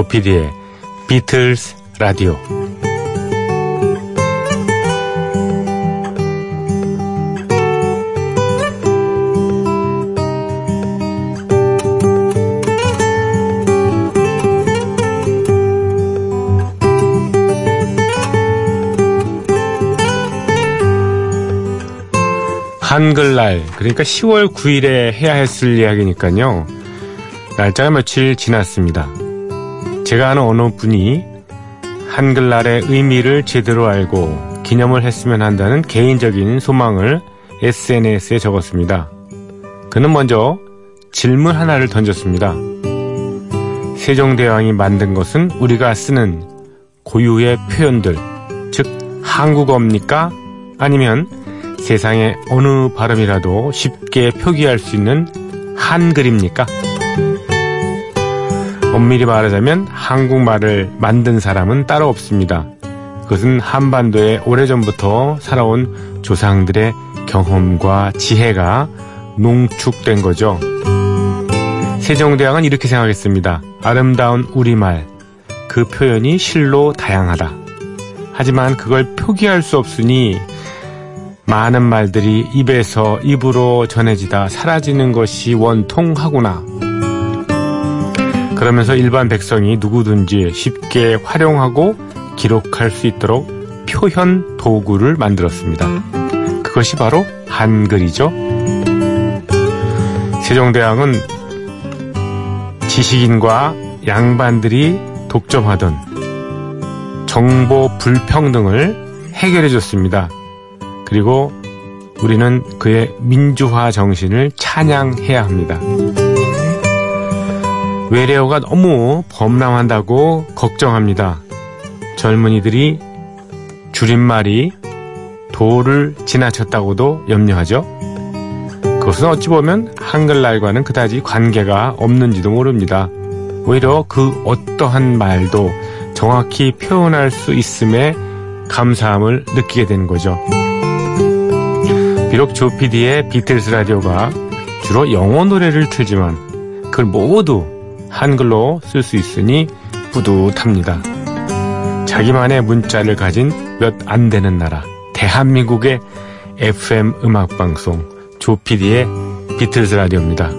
조피디의 비틀스 라디오 한글날 그러니까 10월 9일에 해야 했을 이야기니까요. 날짜가 며칠 지났습니다. 제가 아는 어느 분이 한글날의 의미를 제대로 알고 기념을 했으면 한다는 개인적인 소망을 SNS에 적었습니다. 그는 먼저 질문 하나를 던졌습니다. 세종대왕이 만든 것은 우리가 쓰는 고유의 표현들, 즉 한국어입니까? 아니면 세상의 어느 발음이라도 쉽게 표기할 수 있는 한글입니까? 엄밀히 말하자면 한국말을 만든 사람은 따로 없습니다. 그것은 한반도에 오래전부터 살아온 조상들의 경험과 지혜가 농축된 거죠. 세종대왕은 이렇게 생각했습니다. 아름다운 우리말, 그 표현이 실로 다양하다. 하지만 그걸 표기할 수 없으니 많은 말들이 입에서 입으로 전해지다 사라지는 것이 원통하구나. 그러면서 일반 백성이 누구든지 쉽게 활용하고 기록할 수 있도록 표현 도구를 만들었습니다. 그것이 바로 한글이죠. 세종대왕은 지식인과 양반들이 독점하던 정보 불평등을 해결해 줬습니다. 그리고 우리는 그의 민주화 정신을 찬양해야 합니다. 외래어가 너무 범람한다고 걱정합니다. 젊은이들이 줄임말이 도를 지나쳤다고도 염려하죠. 그것은 어찌 보면 한글날과는 그다지 관계가 없는지도 모릅니다. 오히려 그 어떠한 말도 정확히 표현할 수 있음에 감사함을 느끼게 되는 거죠. 비록 조PD의 Beatles 라디오가 주로 영어 노래를 틀지만 그걸 모두 한글로 쓸 수 있으니 뿌듯합니다. 자기만의 문자를 가진 몇 안 되는 나라 대한민국의 FM 음악방송 조PD의 Beatles 라디오입니다.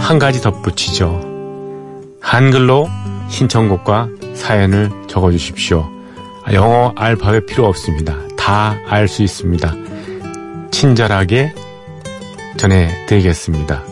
한 가지 덧붙이죠. 한글로 신청곡과 사연을 적어주십시오. 영어 알파벳 필요 없습니다. 다 알 수 있습니다. 친절하게 전해드리겠습니다.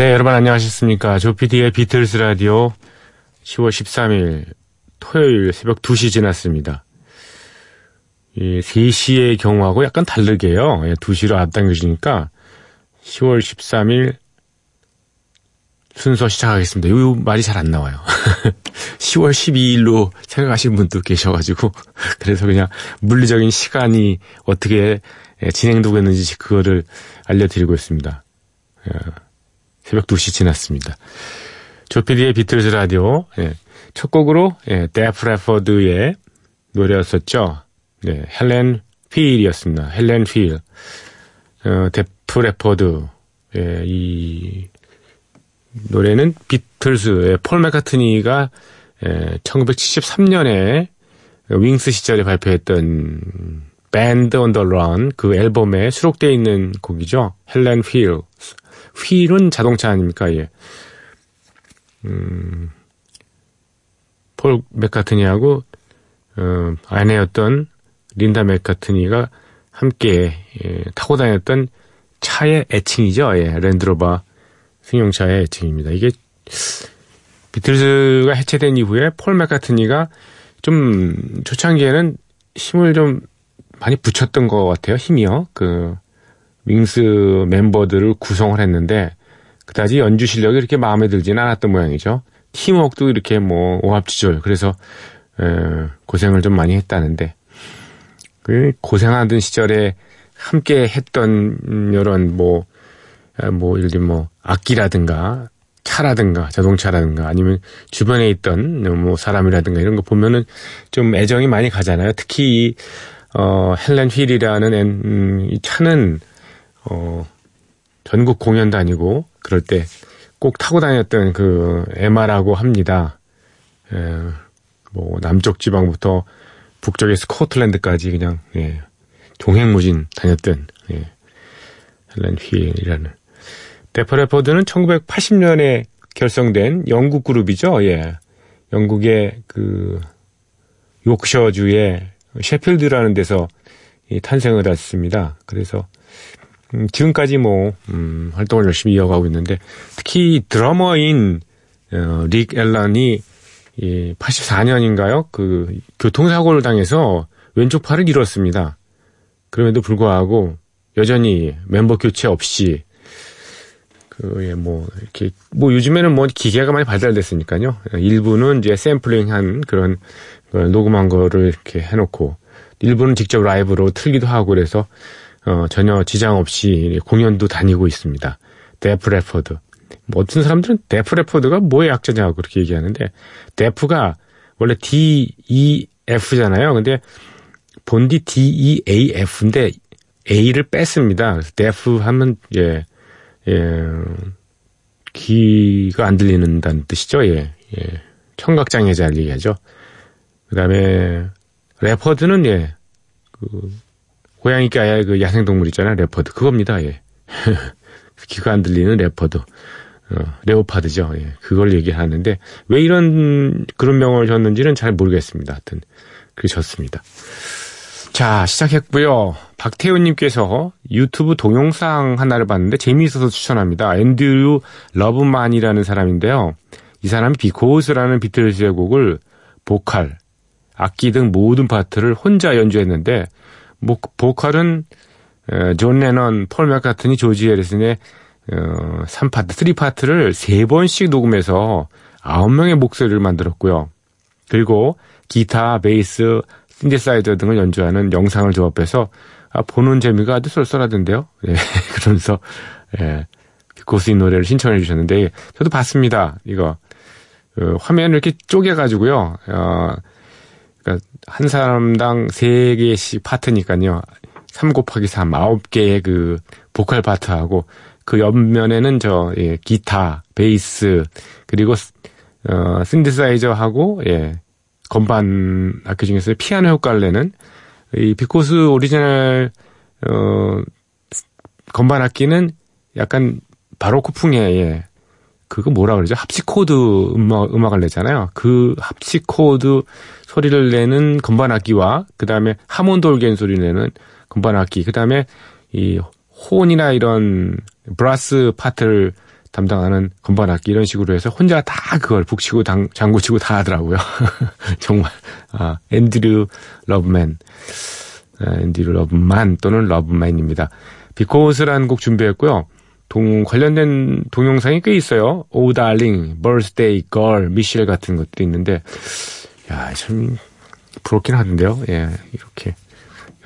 네, 여러분 안녕하셨습니까? 조피디의 비틀스 라디오 10월 13일 토요일 새벽 2시 지났습니다. 이 3시의 경우하고 약간 다르게요. 2시로 예, 앞당겨지니까 10월 13일 순서 시작하겠습니다. 이 말이 잘 안 나와요. 10월 12일로 생각하시는 분도 계셔가지고 그래서 그냥 물리적인 시간이 어떻게 예, 진행되고 있는지 그거를 알려드리고 있습니다. 예. 새벽 2시 지났습니다. 조PD의 Beatles 라디오, 예. 첫 곡으로, 예, Def Leppard의 노래였었죠. 네, Helen Wheels이었습니다. Helen Wheels. 어, Def Leppard, 예, 이, 노래는 Beatles의 폴 맥카트니가 예, 1973년에 Wings 시절에 발표했던 Band on the Run 그 앨범에 수록되어 있는 곡이죠. Helen Wheels. Wheel은 자동차 아닙니까? 예. 음, 폴 맥카트니하고 어, 아내였던 린다 맥카트니가 함께 예, 타고 다녔던 차의 애칭이죠. 예, Land Rover 승용차의 애칭입니다. 이게 비틀즈가 해체된 이후에 폴 맥카트니가 좀 초창기에는 힘을 좀 많이 붙였던 것 같아요. 힘이요. 그 윙스 멤버들을 구성을 했는데 그다지 연주 실력이 이렇게 마음에 들지는 않았던 모양이죠. 팀워크도 이렇게 뭐 오합지졸 그래서 에, 고생을 좀 많이 했다는데 그 고생하던 시절에 함께 했던 이런 뭐, 뭐, 예를 들면 뭐, 악기라든가, 차라든가, 자동차라든가, 아니면 주변에 있던 뭐, 사람이라든가 이런 거 보면은 좀 애정이 많이 가잖아요. 특히, 어, 헬렌 휠이라는 애, 음, 이 차는, 어, 전국 공연 다니고, 그럴 때 꼭 타고 다녔던 그, 에마라고 합니다. 에, 뭐, 남쪽 지방부터 북쪽의 스코틀랜드까지 그냥 예, 종횡무진 다녔던 예, 헬렌 휠이라는 데퍼레퍼드는 1980년에 결성된 영국 그룹이죠. 예. 영국의 그 요크셔주의 셰필드라는 데서 이 탄생을 했습니다. 그래서 음, 지금까지 뭐 음, 활동을 열심히 이어가고 있는데 특히 드러머인 어, 릭 앨런이 이 84년인가요? 그 교통사고를 당해서 왼쪽 팔을 잃었습니다. 그럼에도 불구하고 여전히 멤버 교체 없이 그뭐 예, 이렇게 뭐 요즘에는 뭐 기계가 많이 발달됐으니까요. 일부는 이제 샘플링한 그런 녹음한 거를 이렇게 해놓고 일부는 직접 라이브로 틀기도 하고 그래서 어 전혀 지장 없이 공연도 다니고 있습니다. 데프 레퍼드. 뭐 어떤 사람들은 데프 레퍼드가 뭐의 약자냐고 그렇게 얘기하는데 데프가 원래 D E F잖아요. 근데 본디 D E A F인데 A를 뺐습니다. 그래서 deaf 하면 예, 예, 귀가 안 들리는다는 뜻이죠. 예, 예. 청각 장애자를 얘기하죠. 그 다음에 leopard는 예, 그 고양이과야 그 야생동물 있잖아요. leopard 그겁니다. 예. 귀가 안 들리는 leopard. 어, leopard죠. 예, 그걸 얘기하는데 왜 이런 그런 명을 줬는지는 잘 모르겠습니다. 하여튼 그게 졌습니다. 자 시작했고요. 박태훈님께서 유튜브 동영상 하나를 봤는데 재미있어서 추천합니다. 앤드류 러브만이라는 사람인데요. 이 사람이 Because라는 비틀즈의 곡을 보컬, 악기 등 모든 파트를 혼자 연주했는데 뭐, 보컬은 존 레넌, 폴 맥카트니, 조지 해리슨의 어, 3파트, 3파트를 3번씩 녹음해서 9명의 목소리를 만들었고요. 그리고 기타, 베이스, 신디사이저 등을 연주하는 영상을 조합해서 아, 보는 재미가 아주 쏠쏠하던데요. 예, 그러면서 예, 고스인 노래를 신청해 주셨는데 저도 봤습니다. 이거 그 화면을 이렇게 쪼개가지고요. 어, 그러니까 한 사람당 3개씩 파트니까요. 3 곱하기 3, 9개의 그 보컬 파트하고 그 옆면에는 저 예, 기타, 베이스 그리고 어 신디사이저하고 예 건반 악기 중에서 피아노 효과를 내는 이 Because 오리지널 어 건반 악기는 약간 바로크풍의 예. 그거 뭐라 그러죠? 하프시코드 음악, 음악을 내잖아요. 그 하프시코드 소리를 내는 건반 악기와, 그 다음에 하몬드 올겐 소리 내는 건반 악기, 그 다음에 이 호른이나 이런 브라스 파트를 담당하는 건반 악기 이런 식으로 해서 혼자 다 그걸 북치고 당, 장구치고 다 하더라고요. 정말 아, 앤드류 러브맨 아, 앤드류 러브만 또는 러브맨입니다. Because라는 곡 준비했고요. 동 관련된 동영상이 꽤 있어요. Oh Darling, Birthday, Girl, Michelle 같은 것들이 있는데 야, 참 부럽긴 하던데요. 예, 이렇게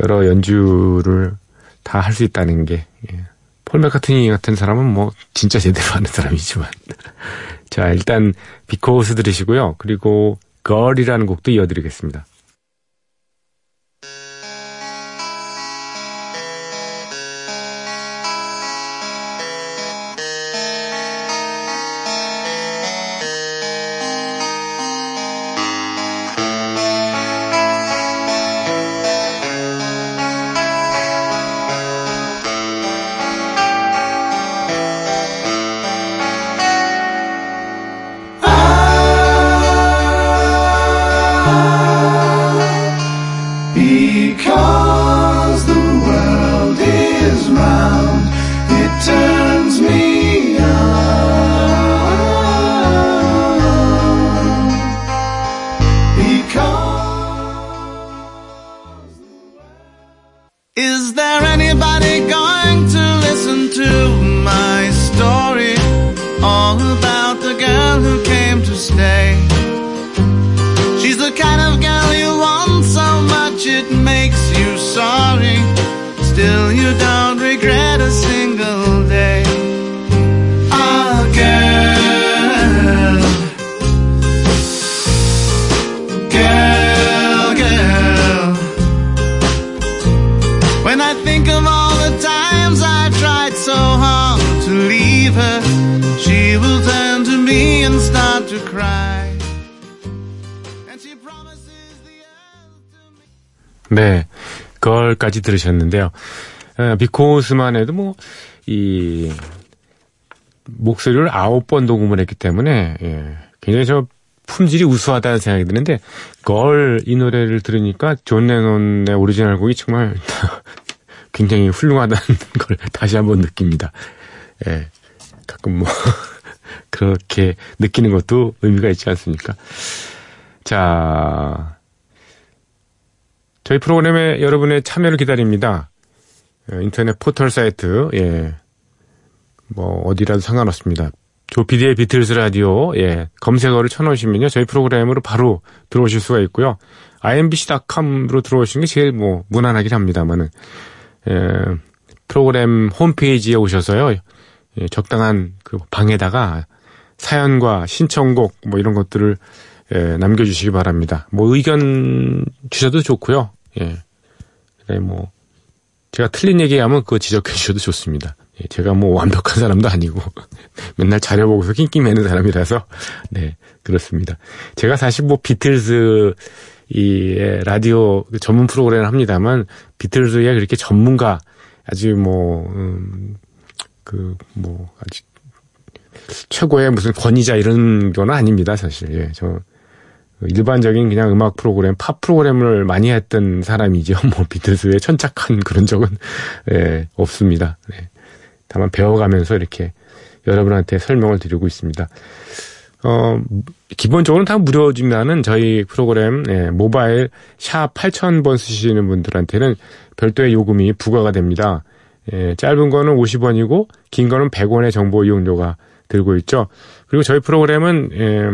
여러 연주를 다 할 수 있다는 게 예. 폴 맥카트니 같은 사람은 뭐 진짜 제대로 하는 사람이지만 자 일단 비코스 들으시고요. 그리고 걸이라는 곡도 이어드리겠습니다. Girl까지 들으셨는데요. 어, Because만 해도 뭐, 이, 목소리를 아홉 번 녹음을 했기 때문에, 예, 굉장히 저 품질이 우수하다는 생각이 드는데, Girl 이 노래를 들으니까 존 레논의 오리지널 곡이 정말 굉장히 훌륭하다는 걸 다시 한번 느낍니다. 예, 가끔 뭐, 그렇게 느끼는 것도 의미가 있지 않습니까? 자, 저희 프로그램에 여러분의 참여를 기다립니다. 어, 인터넷 포털 사이트, 예. 뭐, 어디라도 상관없습니다. 조피디의 비틀즈 라디오, 예. 검색어를 쳐놓으시면요. 저희 프로그램으로 바로 들어오실 수가 있고요. imbc.com으로 들어오시는 게 제일 뭐, 무난하긴 합니다만은, 예. 프로그램 홈페이지에 오셔서요. 예, 적당한 그 방에다가 사연과 신청곡 뭐 이런 것들을 예, 남겨주시기 바랍니다. 뭐 의견 주셔도 좋고요. 예. 그다음에 뭐 제가 틀린 얘기하면 그거 지적해 주셔도 좋습니다. 예, 제가 뭐 완벽한 사람도 아니고 맨날 자료보고서 낑낑매는 사람이라서 네 그렇습니다. 제가 사실 뭐 비틀즈 이 라디오 그 전문 프로그램을 합니다만 비틀즈의 그렇게 전문가 아주 뭐 음, 그 뭐 아직 최고의 무슨 권위자 이런 건 아닙니다 사실 예, 저 일반적인 그냥 음악 프로그램, 팝 프로그램을 많이 했던 사람이죠. 뭐 비틀스에 천착한 그런 적은 예, 없습니다. 네. 다만 배워가면서 이렇게 여러분한테 설명을 드리고 있습니다. 어, 기본적으로 다 무료지만은 저희 프로그램 예, 모바일 샵 8000번 쓰시는 분들한테는 별도의 요금이 부과가 됩니다. 예, 짧은 거는 50원이고 긴 거는 100원의 정보 이용료가 들고 있죠. 그리고 저희 프로그램은 예,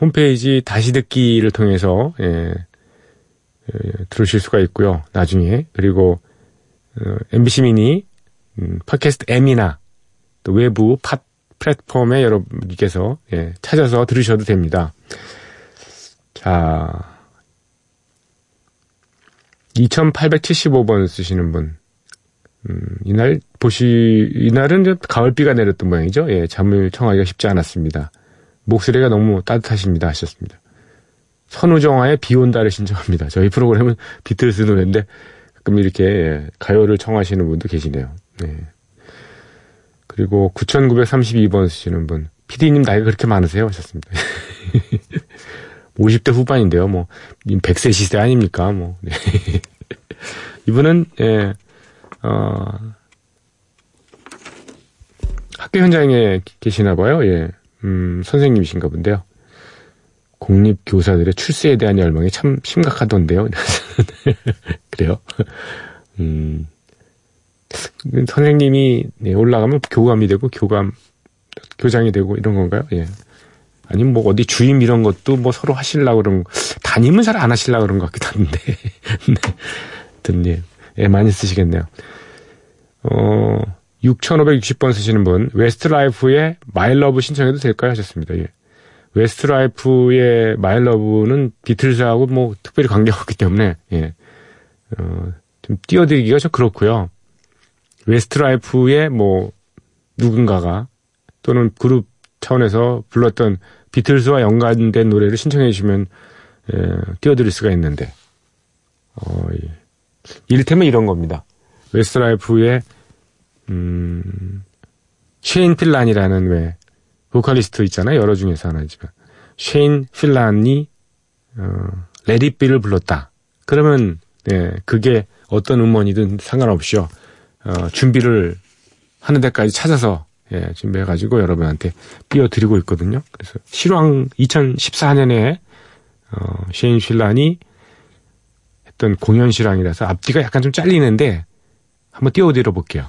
홈페이지 다시 듣기를 통해서 예, 예, 들으실 수가 있고요. 나중에 그리고 어, MBC 미니 음, 팟캐스트 M이나 또 외부 팟 플랫폼에 여러분께서 예, 찾아서 들으셔도 됩니다. 자, 2875번 쓰시는 분. 음, 이날 보시 이날은 가을비가 내렸던 모양이죠. 예, 잠을 청하기가 쉽지 않았습니다. 목소리가 너무 따뜻하십니다 하셨습니다. 선우정아의 비 온다를 신청합니다. 저희 프로그램은 비틀스 노래인데 가끔 이렇게 가요를 청하시는 분도 계시네요. 네. 그리고 9932번 쓰시는 분. 피디님 나이가 그렇게 많으세요? 하셨습니다. 50대 후반인데요. 뭐 100세 시대 아닙니까? 뭐. 네. 이분은 예. 어, 학교 현장에 계시나 봐요. 예. 음, 선생님이신가 본데요. 공립 교사들의 출세에 대한 열망이 참 심각하던데요. 그래요. 음, 선생님이 네, 올라가면 교감이 되고 교감, 교장이 되고 이런 건가요? 예. 아니면 뭐 어디 주임 이런 것도 뭐 서로 하시려고 그런 거, 담임은 잘 안 하시려고 그런 것 같기도 한데. 네. 든님, 예, 많이 쓰시겠네요. 어, 6560번 쓰시는 분, 웨스트라이프의 My Love 신청해도 될까요? 하셨습니다. 예. 웨스트라이프의 My Love는 비틀즈하고 뭐 특별히 관계가 없기 때문에, 예. 어, 좀 띄워드리기가 좀 그렇고요. 웨스트라이프의 뭐 누군가가 또는 그룹 차원에서 불렀던 비틀즈와 연관된 노래를 신청해 주시면 예, 띄워드릴 수가 있는데 어, 예. 이를테면 이런 겁니다. 웨스트라이프의 음, 쉐인 필란이라는 왜 보컬리스트 있잖아요. 여러 중에서 하나지만 쉐인 필란이 어, Let It Be를 불렀다. 그러면 예, 그게 어떤 음원이든 상관없이요. 어, 준비를 하는 데까지 찾아서 예, 준비해가지고 여러분한테 띄워드리고 있거든요. 그래서 실황 2014년에 어, 쉐인 필란이 했던 공연 실황이라서 앞뒤가 약간 좀 잘리는데 한번 띄워드려 볼게요.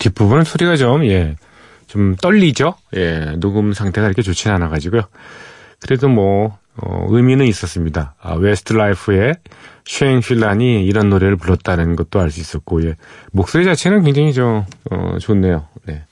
뒷부분은 소리가 좀, 예, 좀 떨리죠? 예, 녹음 상태가 이렇게 좋지는 않아가지고요. 그래도 뭐, 어, 의미는 있었습니다. 아, 웨스트 라이프의 쉐인 필란이 이런 노래를 불렀다는 것도 알 수 있었고, 예. 목소리 자체는 굉장히 좀, 어, 좋네요. 네.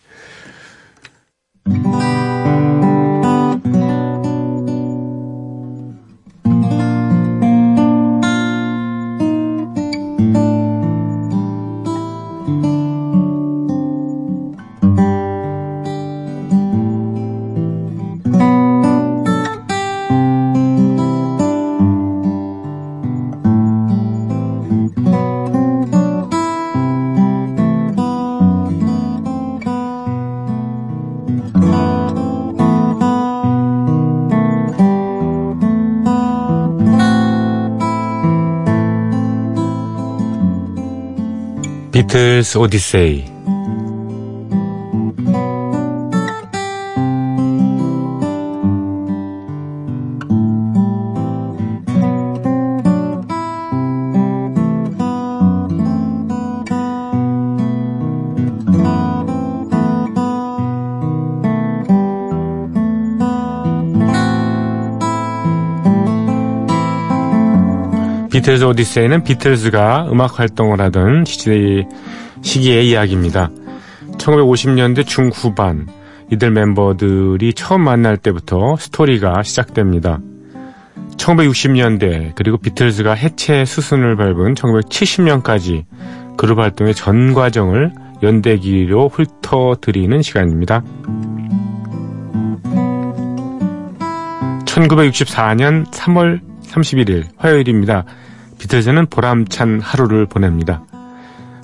비틀스 오디세이 비틀즈 오디세이는 비틀즈가 음악 활동을 하던 시대, 시기의 이야기입니다. 1950년대 중후반 이들 멤버들이 처음 만날 때부터 스토리가 시작됩니다. 1960년대 그리고 비틀즈가 해체 수순을 밟은 1970년까지 그룹 활동의 전 과정을 연대기로 훑어드리는 시간입니다. 1964년 3월 31일 화요일입니다. 비틀즈는 보람찬 하루를 보냅니다.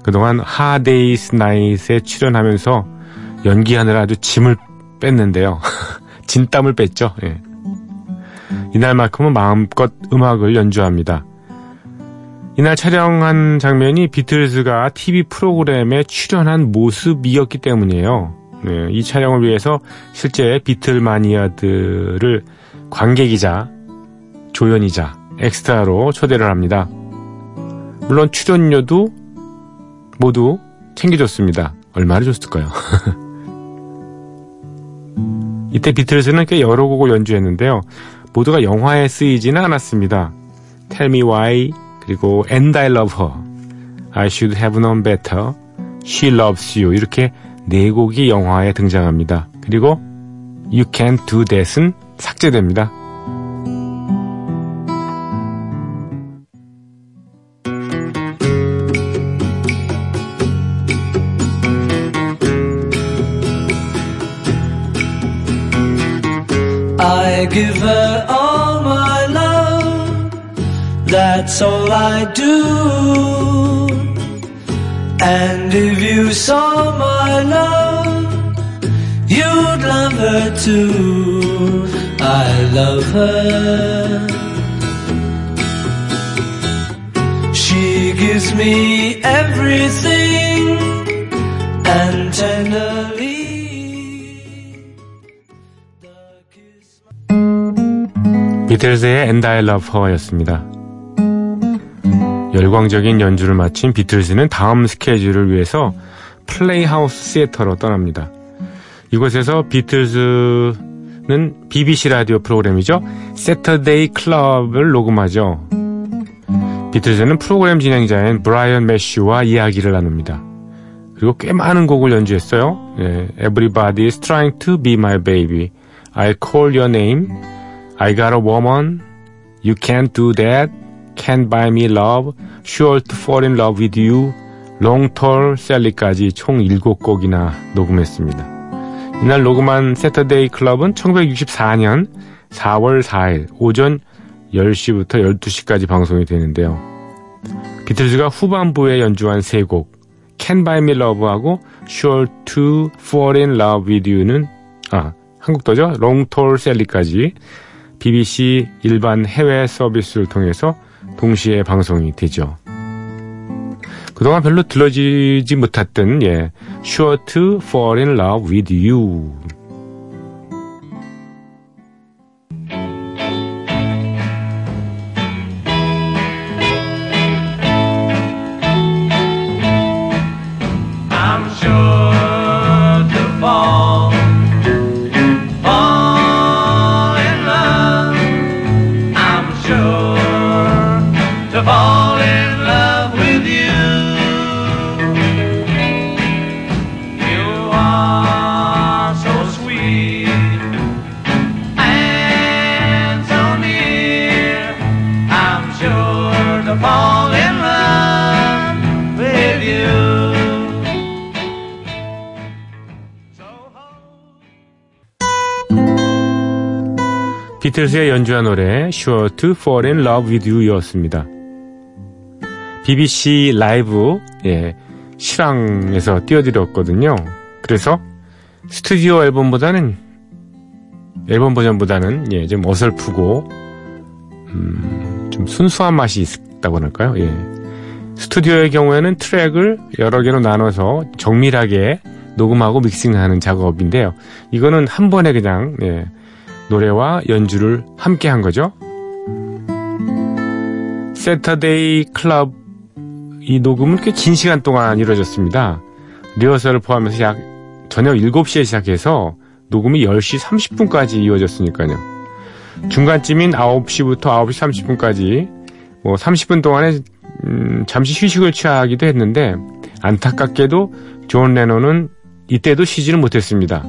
그동안 하데이스 나잇에 출연하면서 연기하느라 아주 짐을 뺐는데요. 진땀을 뺐죠. 예. 이날만큼은 마음껏 음악을 연주합니다. 이날 촬영한 장면이 비틀즈가 TV 프로그램에 출연한 모습이었기 때문이에요. 네, 이 촬영을 위해서 실제 비틀 마니아들을 관객이자 조연이자 엑스트라로 초대를 합니다. 물론 출연료도 모두 챙겨줬습니다. 얼마를 줬을까요? 이때 비틀즈는 꽤 여러 곡을 연주했는데요. 모두가 영화에 쓰이지는 않았습니다. Tell Me Why, 그리고 And I Love Her, I Should Have Known Better, She Loves You 이렇게 네 곡이 영화에 등장합니다. 그리고 You Can't Do That은 삭제됩니다. Give her all my love. That's all I do. And if you saw my love, you'd love her too. I love her. She gives me everything and tenderly. 비틀즈의 And I Love Her였습니다. 열광적인 연주를 마친 비틀즈는 다음 스케줄을 위해서 Playhouse Theatre로 떠납니다. 이곳에서 비틀즈는 BBC 라디오 프로그램이죠. Saturday Club을 녹음하죠. 비틀즈는 프로그램 진행자인 브라이언 매슈와 이야기를 나눕니다. 그리고 꽤 많은 곡을 연주했어요. 예, Everybody is trying to be my baby. I call your name. I got a woman. You can't do that. Can't buy me love. Sure to fall in love with you. Long Tall Sally까지 총 7곡이나 녹음했습니다. 이날 녹음한 세터데이 클럽은 1964년 4월 4일 오전 10시부터 12시까지 방송이 되는데요. 비틀즈가 후반부에 연주한 세 곡, Can Buy Me Love하고 Sure to Fall in Love with You는 아, 한국도죠. Long Tall Sally까지 BBC 일반 해외 서비스를 통해서 동시에 방송이 되죠. 그동안 별로 들러지지 못했던 예, to Fall in Love with You. 비틀스의 연주한 노래 Sure to Fall in Love with You였습니다. BBC 라이브 예, 실황에서 띄워드렸거든요. 그래서 스튜디오 앨범보다는 앨범 버전보다는 예, 좀 어설프고 음, 좀 순수한 맛이 있다고 할까요? 예. 스튜디오의 경우에는 트랙을 여러 개로 나눠서 정밀하게 녹음하고 믹싱하는 작업인데요. 이거는 한 번에 그냥 예, 노래와 연주를 함께 한 거죠. Saturday Club 이 녹음은 꽤 긴 시간 동안 이루어졌습니다. 리허설을 포함해서 약 저녁 7시에 시작해서 녹음이 10시 30분까지 이어졌으니까요. 중간쯤인 9시부터 9시 30분까지 뭐 30분 동안에 음, 잠시 휴식을 취하기도 했는데 안타깝게도 존 레논은 이때도 쉬지는 못했습니다.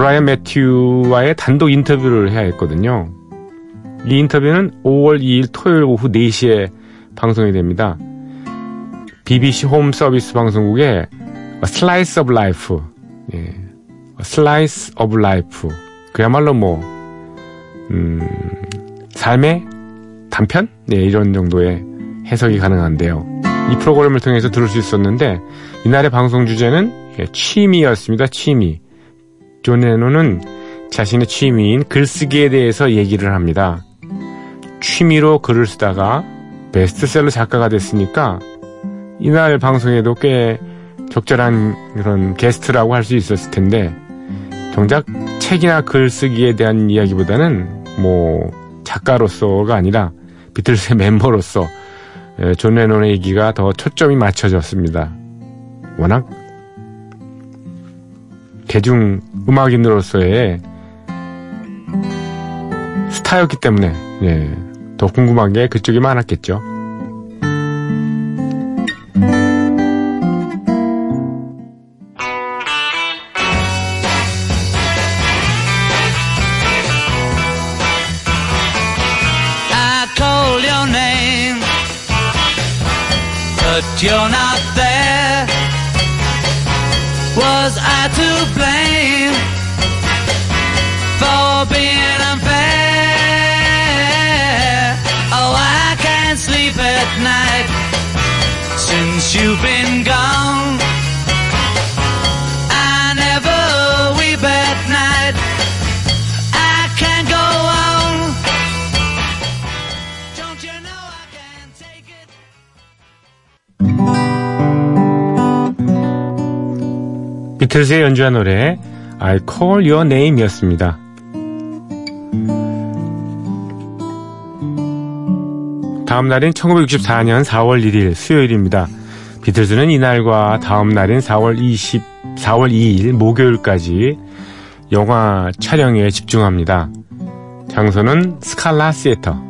브라이언 매튜와의 단독 인터뷰를 해야 했거든요. 이 인터뷰는 5월 2일 토요일 오후 4시에 방송이 됩니다. BBC Home Service 방송국의 of Life, 예. Slice of Life. 그야말로 뭐, 음, 삶의 단편? 네, 이런 정도의 해석이 가능한데요. 이 프로그램을 통해서 들을 수 있었는데, 이날의 방송 주제는 예, 취미였습니다. 취미. 존 레논은 자신의 취미인 글쓰기에 대해서 얘기를 합니다. 취미로 글을 쓰다가 베스트셀러 작가가 됐으니까 이날 방송에도 꽤 적절한 그런 게스트라고 할 수 있었을 텐데 정작 책이나 글쓰기에 대한 이야기보다는 뭐 작가로서가 아니라 비틀스의 멤버로서 예, 존 레논의 얘기가 더 초점이 맞춰졌습니다. 워낙 대중 음악인으로서의 스타였기 때문에 예, 더 궁금한 게 그쪽이 많았겠죠. Was I to blame for being unfair? Oh, I can't sleep at night since you've been gone. 비틀즈의 연주한 노래 I Call Your Name이었습니다. 다음 날인 1964년 4월 1일 수요일입니다. 비틀즈는 이날과 다음 날인 4월 20, 4월 2일 목요일까지 영화 촬영에 집중합니다. 장소는 스칼라 시애터.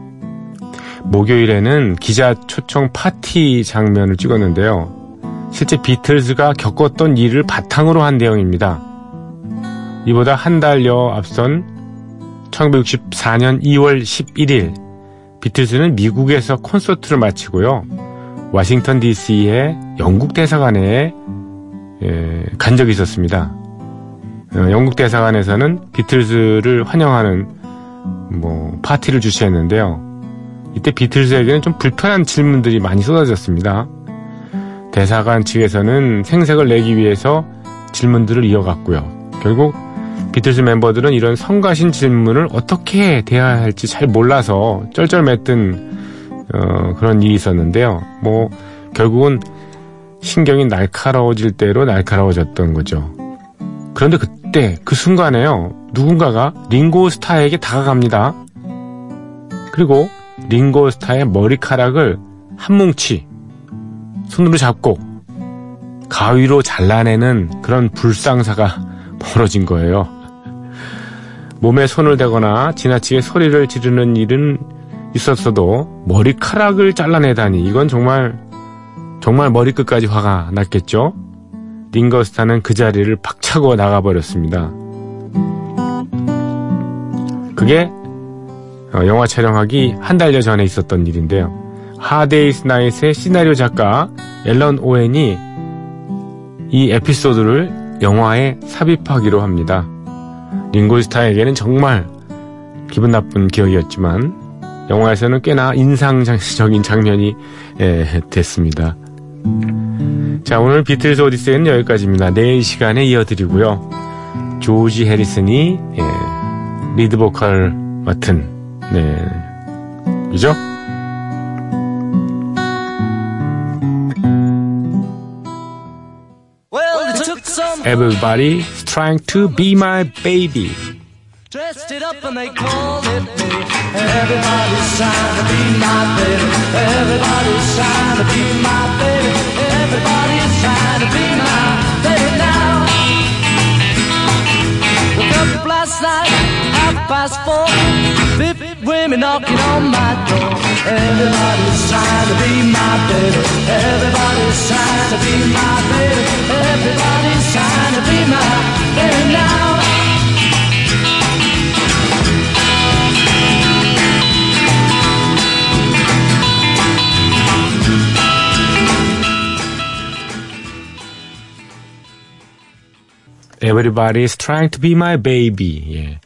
목요일에는 기자 초청 파티 장면을 찍었는데요. 실제 비틀즈가 겪었던 일을 바탕으로 한 내용입니다. 이보다 한 달여 앞선 1964년 2월 11일 비틀즈는 미국에서 콘서트를 마치고요. 워싱턴 DC의 영국 대사관에 예, 간 적이 있었습니다. 어, 영국 대사관에서는 비틀즈를 환영하는 뭐 파티를 주최했는데요. 이때 비틀즈에게는 좀 불편한 질문들이 많이 쏟아졌습니다. 대사관 측에서는 생색을 내기 위해서 질문들을 이어갔고요. 결국 비틀즈 멤버들은 이런 성가신 질문을 어떻게 대해야 할지 잘 몰라서 쩔쩔맸던 어, 그런 일이 있었는데요. 뭐 결국은 신경이 날카로워질 대로 날카로워졌던 거죠. 그런데 그때 그 순간에요. 누군가가 링고스타에게 다가갑니다. 그리고 링고스타의 머리카락을 한 뭉치 손으로 잡고 가위로 잘라내는 그런 불상사가 벌어진 거예요. 몸에 손을 대거나 지나치게 소리를 지르는 일은 있었어도 머리카락을 잘라내다니 이건 정말 정말 머리끝까지 화가 났겠죠. 링거스타는 그 자리를 박차고 나가버렸습니다. 그게 어, 영화 촬영하기 한 달여 전에 있었던 일인데요. 하데이스 나잇의 시나리오 작가 앨런 오웬이 이 에피소드를 영화에 삽입하기로 합니다. 링고스타에게는 정말 기분 나쁜 기억이었지만 영화에서는 꽤나 인상적인 장면이 예, 됐습니다. 자 오늘 비틀즈 오디세이는 여기까지입니다. 내일 시간에 이어드리고요. 조지 해리슨이 예, 리드 보컬 맡은 네 그죠? Everybody's trying to be my baby. dressed it up and they called it me. Everybody's trying to be my baby. Everybody's trying to be my baby. Everybody's trying to be my baby now. Woke up last night, half past four. Fifty women knocking on my door. Everybody's trying to be my baby. Everybody's trying to be my baby. Everybody's trying to be my baby. 예.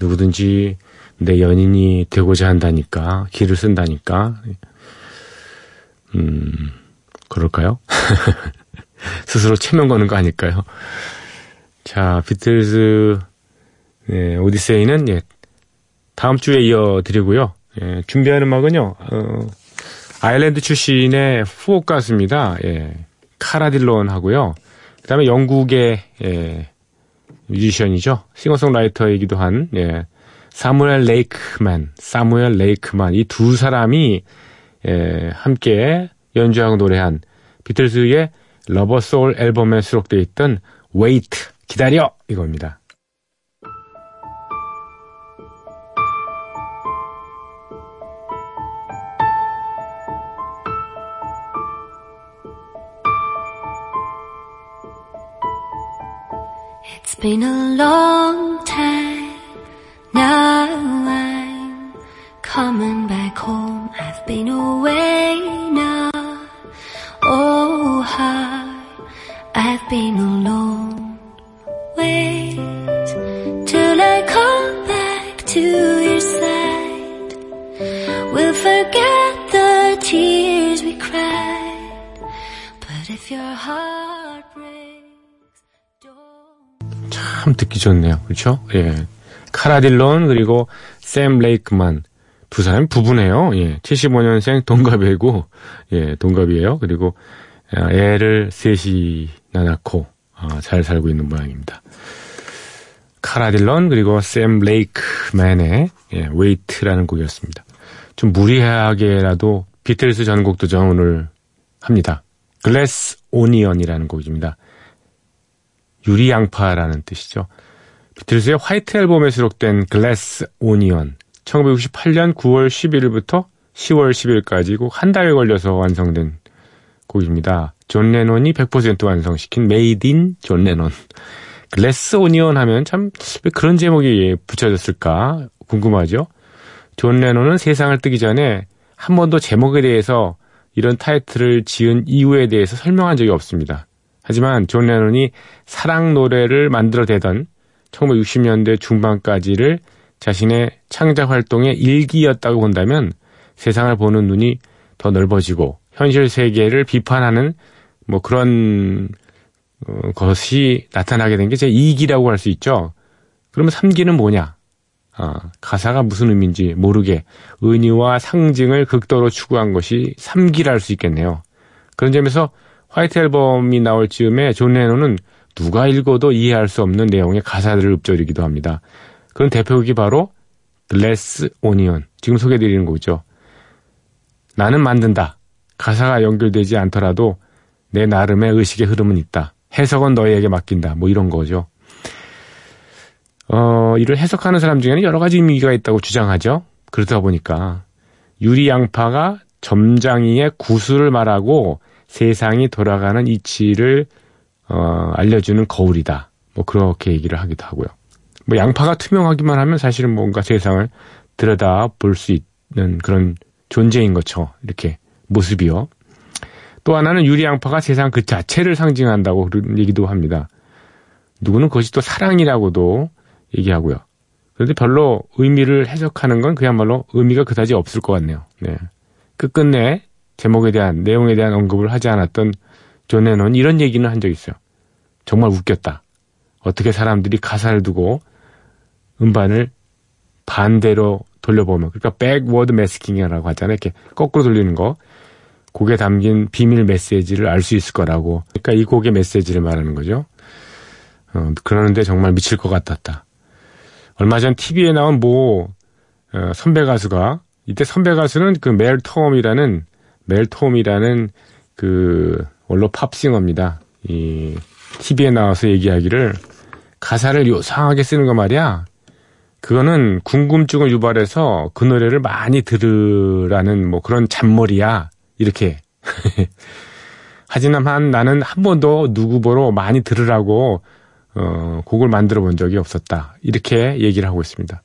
누구든지 내 연인이 되고자 한다니까, 길을 쓴다니까. 음, 그럴까요? 스스로 체면 거는 거 아닐까요? 자, 비틀즈, 예, 오디세이는, 예, 다음 주에 이어드리고요. 예, 준비한 음악은요, 어, 아일랜드 출신의 후옥 가수입니다. 예, 카라딜론 하고요. 그 다음에 영국의, 예, 뮤지션이죠. 싱어송라이터이기도 한, 예, 사무엘 레이크만, 사무엘 레이크만, 이 두 사람이, 예, 함께 연주하고 노래한 비틀즈의 Rubber Soul 앨범에 수록되어 있던 Wait, 기다려! 이겁니다. It's been a long time. 그렇죠? 예. 카라딜론 그리고 샘 레이크만 두 사람이 부부네요. 예. 75년생 동갑이고 예, 동갑이에요. 그리고 아, 애를 셋이나 낳고 아, 잘 살고 있는 모양입니다. 카라딜런 그리고 샘 레이크맨의 예, Wait라는 곡이었습니다. 좀 무리하게라도 비틀스 전곡 도전 공헌을 합니다. Glass Onion이라는 곡입니다. 유리 양파라는 뜻이죠. 비틀스의 White Album에 수록된 Glass Onion 1968년 9월 11일부터 10월 10일까지 꼭 한 달 걸려서 완성된 곡입니다. 존 레논이 100% 완성시킨 made in 존 레논. Glass Onion 하면 참 왜 그런 제목이 붙여졌을까 궁금하죠. 존 레논은 세상을 뜨기 전에 한 번도 제목에 대해서 이런 타이틀을 지은 이유에 대해서 설명한 적이 없습니다. 하지만 존 레논이 사랑 노래를 만들어 대던 1960년대 중반까지를 자신의 창작 활동의 1기였다고 본다면 세상을 보는 눈이 더 넓어지고 현실 세계를 비판하는 뭐 그런 어, 것이 나타나게 된 게 제 2기라고 할 수 있죠. 그러면 3기는 뭐냐? 아, 가사가 무슨 의미인지 모르게 은유와 상징을 극도로 추구한 것이 3기라 할 수 있겠네요. 그런 점에서 White Album이 나올 즈음에 존 레논은 누가 읽어도 이해할 수 없는 내용의 가사들을 읊조리기도 합니다. 그런 대표곡이 바로 Glass Onion. 지금 소개드리는 거죠. 나는 만든다. 가사가 연결되지 않더라도 내 나름의 의식의 흐름은 있다. 해석은 너희에게 맡긴다. 뭐 이런 거죠. 어, 이를 해석하는 사람 중에는 여러 가지 의미가 있다고 주장하죠. 그러다 보니까 유리 양파가 점장이의 구슬을 말하고 세상이 돌아가는 이치를 어, 알려주는 거울이다. 뭐 그렇게 얘기를 하기도 하고요. 뭐 양파가 투명하기만 하면 사실은 뭔가 세상을 들여다 볼 수 있는 그런 존재인 거죠. 이렇게 모습이요. 또 하나는 유리 양파가 세상 그 자체를 상징한다고 그런 얘기도 합니다. 누구는 그것이 또 사랑이라고도 얘기하고요. 그런데 별로 의미를 해석하는 건 그야말로 의미가 그다지 없을 것 같네요. 네. 끝끝내 제목에 대한 내용에 대한 언급을 하지 않았던 존 레논 이런 얘기는 한 적 있어요. 정말 웃겼다. 어떻게 사람들이 가사를 두고 음반을 반대로 돌려보면 그러니까 backward masking이라고 하잖아요. 이렇게 거꾸로 돌리는 거. 곡에 담긴 비밀 메시지를 알 수 있을 거라고. 그러니까 이 곡의 메시지를 말하는 거죠. 어, 그러는데 정말 미칠 것 같았다. 얼마 전 TV에 나온 모 어, 선배 가수가 이때 선배 가수는 그 멜 톰이라는 멜 톰이라는 그 원로 팝싱어입니다. 이 TV에 나와서 얘기하기를 가사를 요상하게 쓰는 거 말이야. 그거는 궁금증을 유발해서 그 노래를 많이 들으라는 뭐 그런 잔머리야. 이렇게. 하지만 나는 한 번도 누구 보러 많이 들으라고 어, 곡을 만들어 본 적이 없었다. 이렇게 얘기를 하고 있습니다.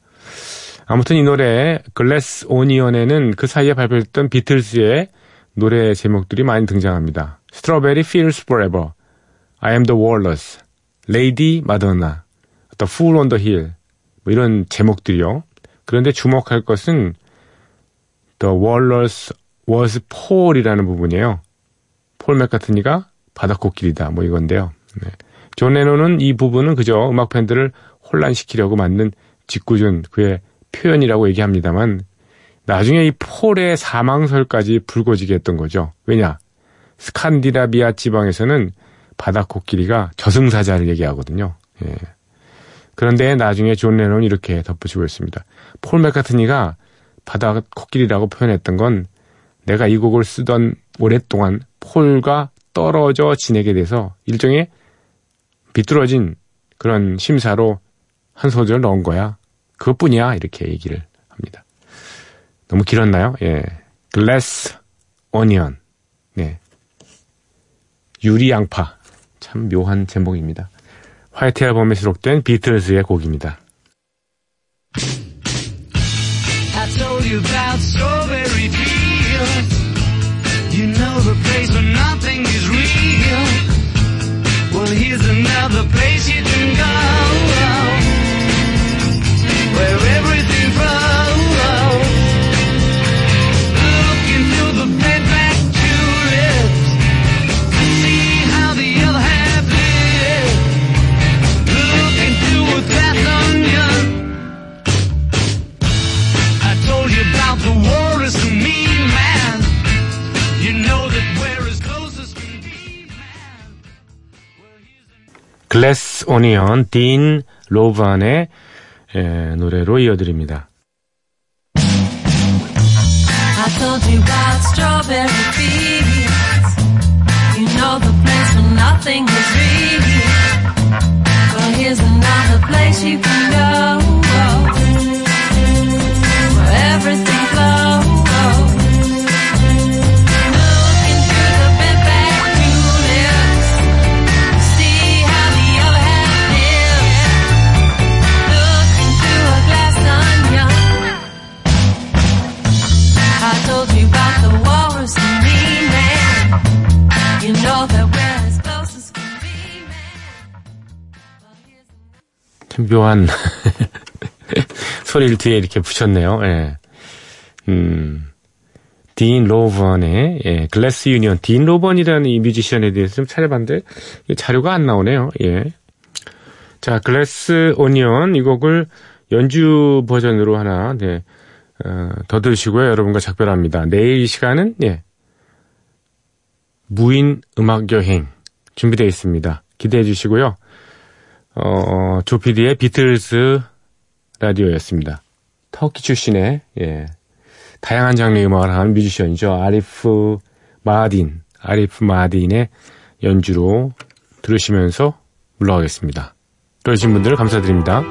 아무튼 이 노래 글래스 오니언에는 그 사이에 발표했던 비틀스의 노래 제목들이 많이 등장합니다. Strawberry Feels Forever, I Am the Walrus, Lady Madonna, The Fool on the Hill 뭐 이런 제목들이요. 그런데 주목할 것은 The Walrus was Paul이라는 부분이에요. 폴 맥카트니가 바다코끼리다 뭐 이건데요. 네. 존 레논은 이 부분은 그저 음악 팬들을 혼란시키려고 만든 짓궂은 그의 표현이라고 얘기합니다만 나중에 이 폴의 사망설까지 불거지게 했던 거죠. 왜냐? 스칸디나비아 지방에서는 바다 코끼리가 저승사자를 얘기하거든요. 예. 그런데 나중에 존 레논이 이렇게 덧붙이고 있습니다. 폴 맥카트니가 바다 코끼리라고 표현했던 건 내가 이 곡을 쓰던 오랫동안 폴과 떨어져 지내게 돼서 일종의 비뚤어진 그런 심사로 한 소절 넣은 거야. 그것뿐이야. 이렇게 얘기를 합니다. 너무 길었나요? 예. 글래스 오니언. 네. 유리 양파. 참 묘한 제목입니다. 화이트 앨범에 수록된 비틀즈의 곡입니다. Told you about strawberry fields. You know the place where 글래스 오니언 딘 로반의 에, 노래로 이어드립니다. Place you can go. Where everything 묘한 소리를 뒤에 이렇게 붙였네요. 예. 음, 딘 로번의 예, Glass Onion 딘 로번이라는 이 뮤지션에 대해서 좀 찾아봤는데 자료가 안 나오네요. 예. 자, Glass Onion 이 곡을 연주 버전으로 하나 네, 어, 더 들으시고요. 여러분과 작별합니다. 내일 이 시간은 예, 무인 음악 여행 준비되어 있습니다. 기대해 주시고요. 어, 조피디의 비틀즈 라디오였습니다. 터키 출신의, 예, 다양한 장르의 음악을 하는 뮤지션이죠. 아리프 마딘, 아리프 마딘의 연주로 들으시면서 물러가겠습니다. 들으신 분들 감사드립니다.